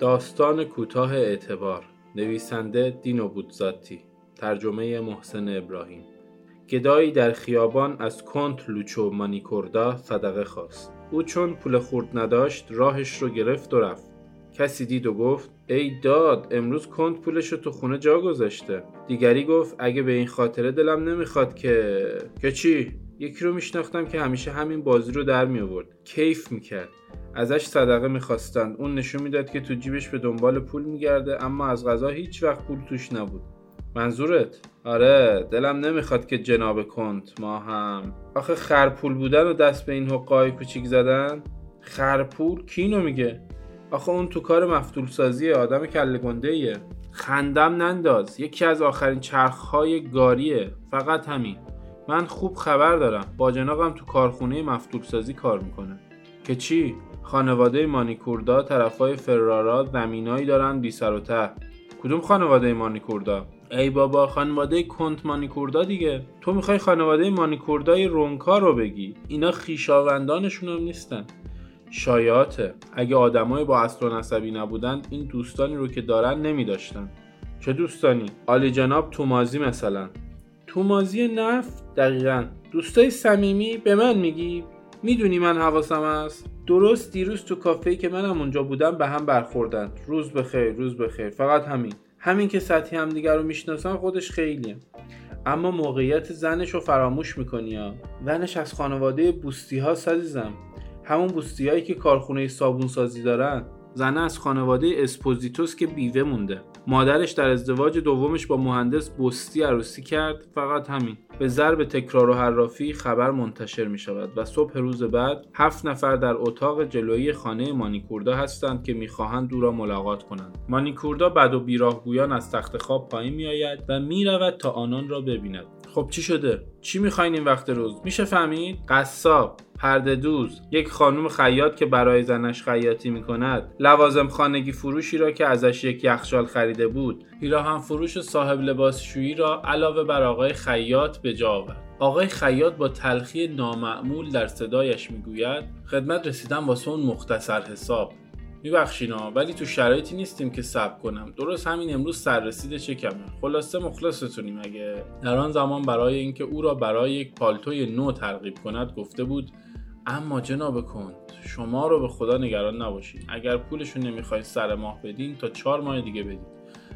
داستان کوتاه اعتبار نویسنده دینو بودزاتی ترجمه محسن ابراهیم. گدایی در خیابان از کنت لوچو مانیکوردا صدقه خواست. او چون پول خورد نداشت راهش رو گرفت و رفت. کسی دید و گفت ای داد امروز کنت پولش رو تو خونه جا گذاشته. دیگری گفت اگه به این خاطره دلم نمی‌خواد که. که چی؟ یکی رو میشناختم که همیشه همین بازی رو در می آورد کیف می‌کرد. ازش صدقه می‌خواستند. اون نشون می‌داد که تو جیبش به دنبال پول میگرده اما از غذا هیچ وقت پول توش نبود. منظورت؟ آره دلم نمی‌خواد که جناب کنت ما هم. آخه خرپول بودن و دست به این حقای کوچیک زدن؟ خرپول؟ کی اینو میگه. آخه اون تو کار مفتول سازی آدم کله گنده خندم ننداز. یکی از آخرین چرخهای گاریه. فقط همین. من خوب خبر دارم. با جناقم تو کارخونه مفتول سازی کار می‌کنه. که چی؟ خانواده مانیکوردا طرفای فرارا زمینایی دارن بی سر و ته. کدوم خانواده مانیکوردا؟ ای بابا خانواده کنت مانیکوردا دیگه. تو می‌خوای خانواده مانیکوردای رونکا رو بگی. اینا خیشاوندانشون هم نیستن. شایعاته. اگه آدمای با اصل و نسبی نبودن این دوستانی رو که دارن نمیداشتن. چه دوستانی؟ آلی جناب تومازی مثلا. تومازی نفت؟ دقیقا. دوستای صمیمی به من میگی؟ می‌دونی من حواسم هست؟ درست دیروز تو کافه که منم اونجا بودم به هم برخوردن. روز بخیر روز بخیر. فقط همین. همین که سطحی همدیگه رو می‌شناسن خودش خیلیه اما موقعیت زنش رو فراموش می‌کنی ها. زنش از خانواده بوستی ها عزیزم. همون بوستی هایی که کارخونه صابون سازی دارن. زنه از خانواده اسپوزیتوس که بیوه مونده. مادرش در ازدواج دومش با مهندس بوستی عروسی کرد. فقط همین. به ضرب تکرار و حرافی خبر منتشر می شود و صبح روز بعد هفت نفر در اتاق جلویی خانه مانیکوردا هستند که می‌خواهند او را ملاقات کنند. مانیکوردا بد و بیراهگویان از تخت خواب پایین میآید و می‌رود تا آنان را ببیند. خب چی شده؟ چی می‌خواین این وقت روز؟ میشه فهمید؟ قصاب پرده دوز یک خانم خیاط که برای زنش خیاطی می‌کند. لوازم خانگی فروشی را که ازش یک یخچال خریده بود. پیراهن فروش صاحب لباسشویی را علاوه بر آقای خیاط به جا آورد. آقای خیاط با تلخی نامعمول در صدایش می‌گوید خدمت رسیدم واسه اون مختصر حساب. میبخشینا ولی تو شرایطی نیستیم که صبر کنم. درست همین امروز سررسید چه کمه خلاصه مخلصتونیم اگه. در آن زمان برای اینکه او را برای یک پالتوی نو ترغیب کند گفته بود اما جناب کند شما رو به خدا نگران نباشید اگر پولشون نمی‌خواید سر ماه بدین تا چهار ماه دیگه بدین.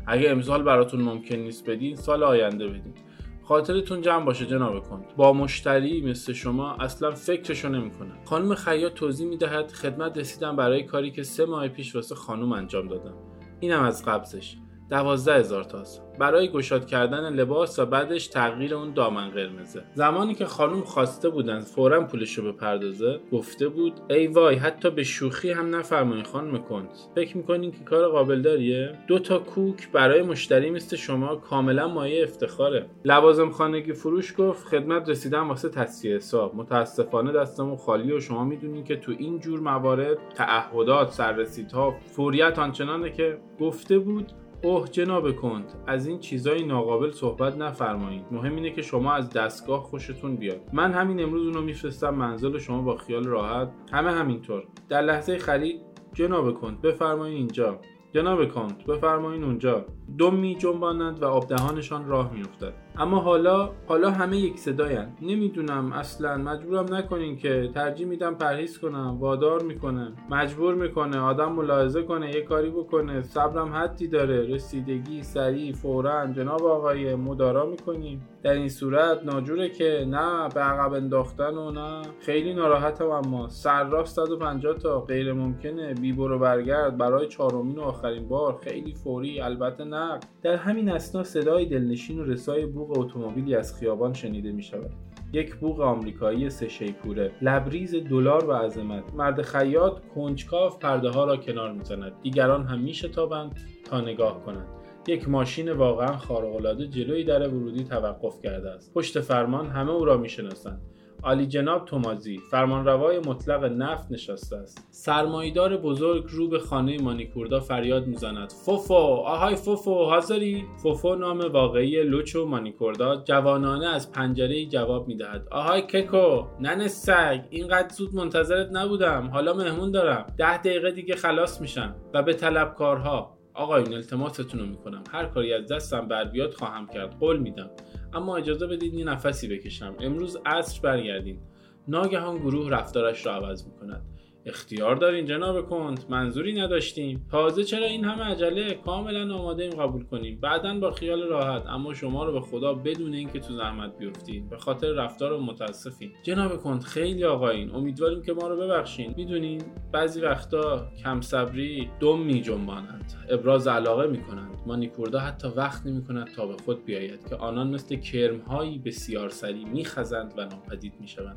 اگه امسال براتون ممکن نیست بدین سال آینده بدین. خاطرتون جمع باشه جناب کند با مشتری مثل شما اصلا فکرشو نمی‌کنن خانم خیاط توضیح می‌دهد خدمت رسیدم برای کاری که سه ماه پیش واسه خانم انجام دادم. اینم از قبضش. دوازده هزار تاست. برای گشاد کردن لباس و بعدش تغییر اون دامن قرمزه. زمانی که خانم خواسته بودن فورا پولش رو بپردازه گفته بود ای وای حتی به شوخی هم نفرمایین خانم کند فکر می‌کنین که کار قابل داریه دو تا کوک برای مشتری مثل شما کاملا مایه افتخاره. لوازم خانگی فروش گفت خدمت رسیدن واسه تصفیه حساب. متاسفانه دستمون خالی و شما می‌دونین که تو این جور موارد تعهدات سررسیدها فوریت آنچنانه که گفته بود اوه جناب کند از این چیزای ناقابل صحبت نفرمایید. مهم اینه که شما از دستگاه خوشتون بیاد. من همین امروز اونو میفرستم منزل شما با خیال راحت. همه همینطور. در لحظه خرید جناب کند بفرمایید اینجا. جناب کانت بفرمایین اونجا. دم می جنبانند و آب دهانشان راه میافتد اما حالا حالا همه یک صداین نمی‌دونم. اصلا مجبورم نکنین که ترجیح میدم پرهیز کنم وادار می‌کنه مجبور می‌کنه آدم ملاحظه کنه یه کاری بکنه. صبرم حدی داره. رسیدگی سریع فورا. جناب آقای مدارا می‌کنیم. در این صورت ناجوره که نه به عقب انداختن و نه. خیلی ناراحتم اما. راست 150 تا. غیر ممکنه بی برو برگرد. برای چهارمین و آخرین بار. خیلی فوری. البته نه در همین اسنا صدای دلنشین و رسای بوغ اتومبیلی از خیابان شنیده می شود یک بوغ آمریکایی سه شیپوره. لبریز دلار و عظمت. مرد خیاط کنجکاو پرده ها را کنار می‌زند. دیگران هم میشتابند تا نگاه کنند. یک ماشین واقعا خارق‌العاده جلوی در ورودی توقف کرده است. پشت فرمان همه او را می‌شناسند. عالی جناب تومازی فرمانروای مطلق نفت نشسته است. سرمایدار بزرگ رو به خانه مانیکوردا فریاد می‌زند. فوفو آهای فوفو حاضری؟ فوفو نام واقعی لوچو مانیکوردا جوانانه از پنجره جواب می‌دهد. آهای ککو نن سگ اینقدر زود منتظرت نبودم. حالا مهمون دارم. ده دقیقه دیگه خلاص میشم. و به طلبکارها آقایون التماستون رو می‌کنم. هر کاری از دستم بر بیاد خواهم کرد. قول میدم. اما اجازه بدید یه نفسی بکشم. امروز عصر برگردیم. ناگهان گروه رفتارش را عوض می‌کند. اختیار دارین جناب کنت منظوری نداشتیم. تازه چرا این همه عجله؟ کاملا آماده ایم قبول کنیم. بعدا با خیال راحت اما شما رو به خدا بدون اینکه تو زحمت بیفتید. به خاطر رفتار و متاسفیم. جناب کنت خیلی آقایین. امیدواریم که ما رو ببخشین. می‌دونین بعضی وقتا کم صبری دم می جنبانند ابراز علاقه می کنند مانیکوردا حتی وقت نمی کند تا به خود بیاید که آنان مثل کرمهایی بسیار سری میخزند و ناپدید می‌شوند.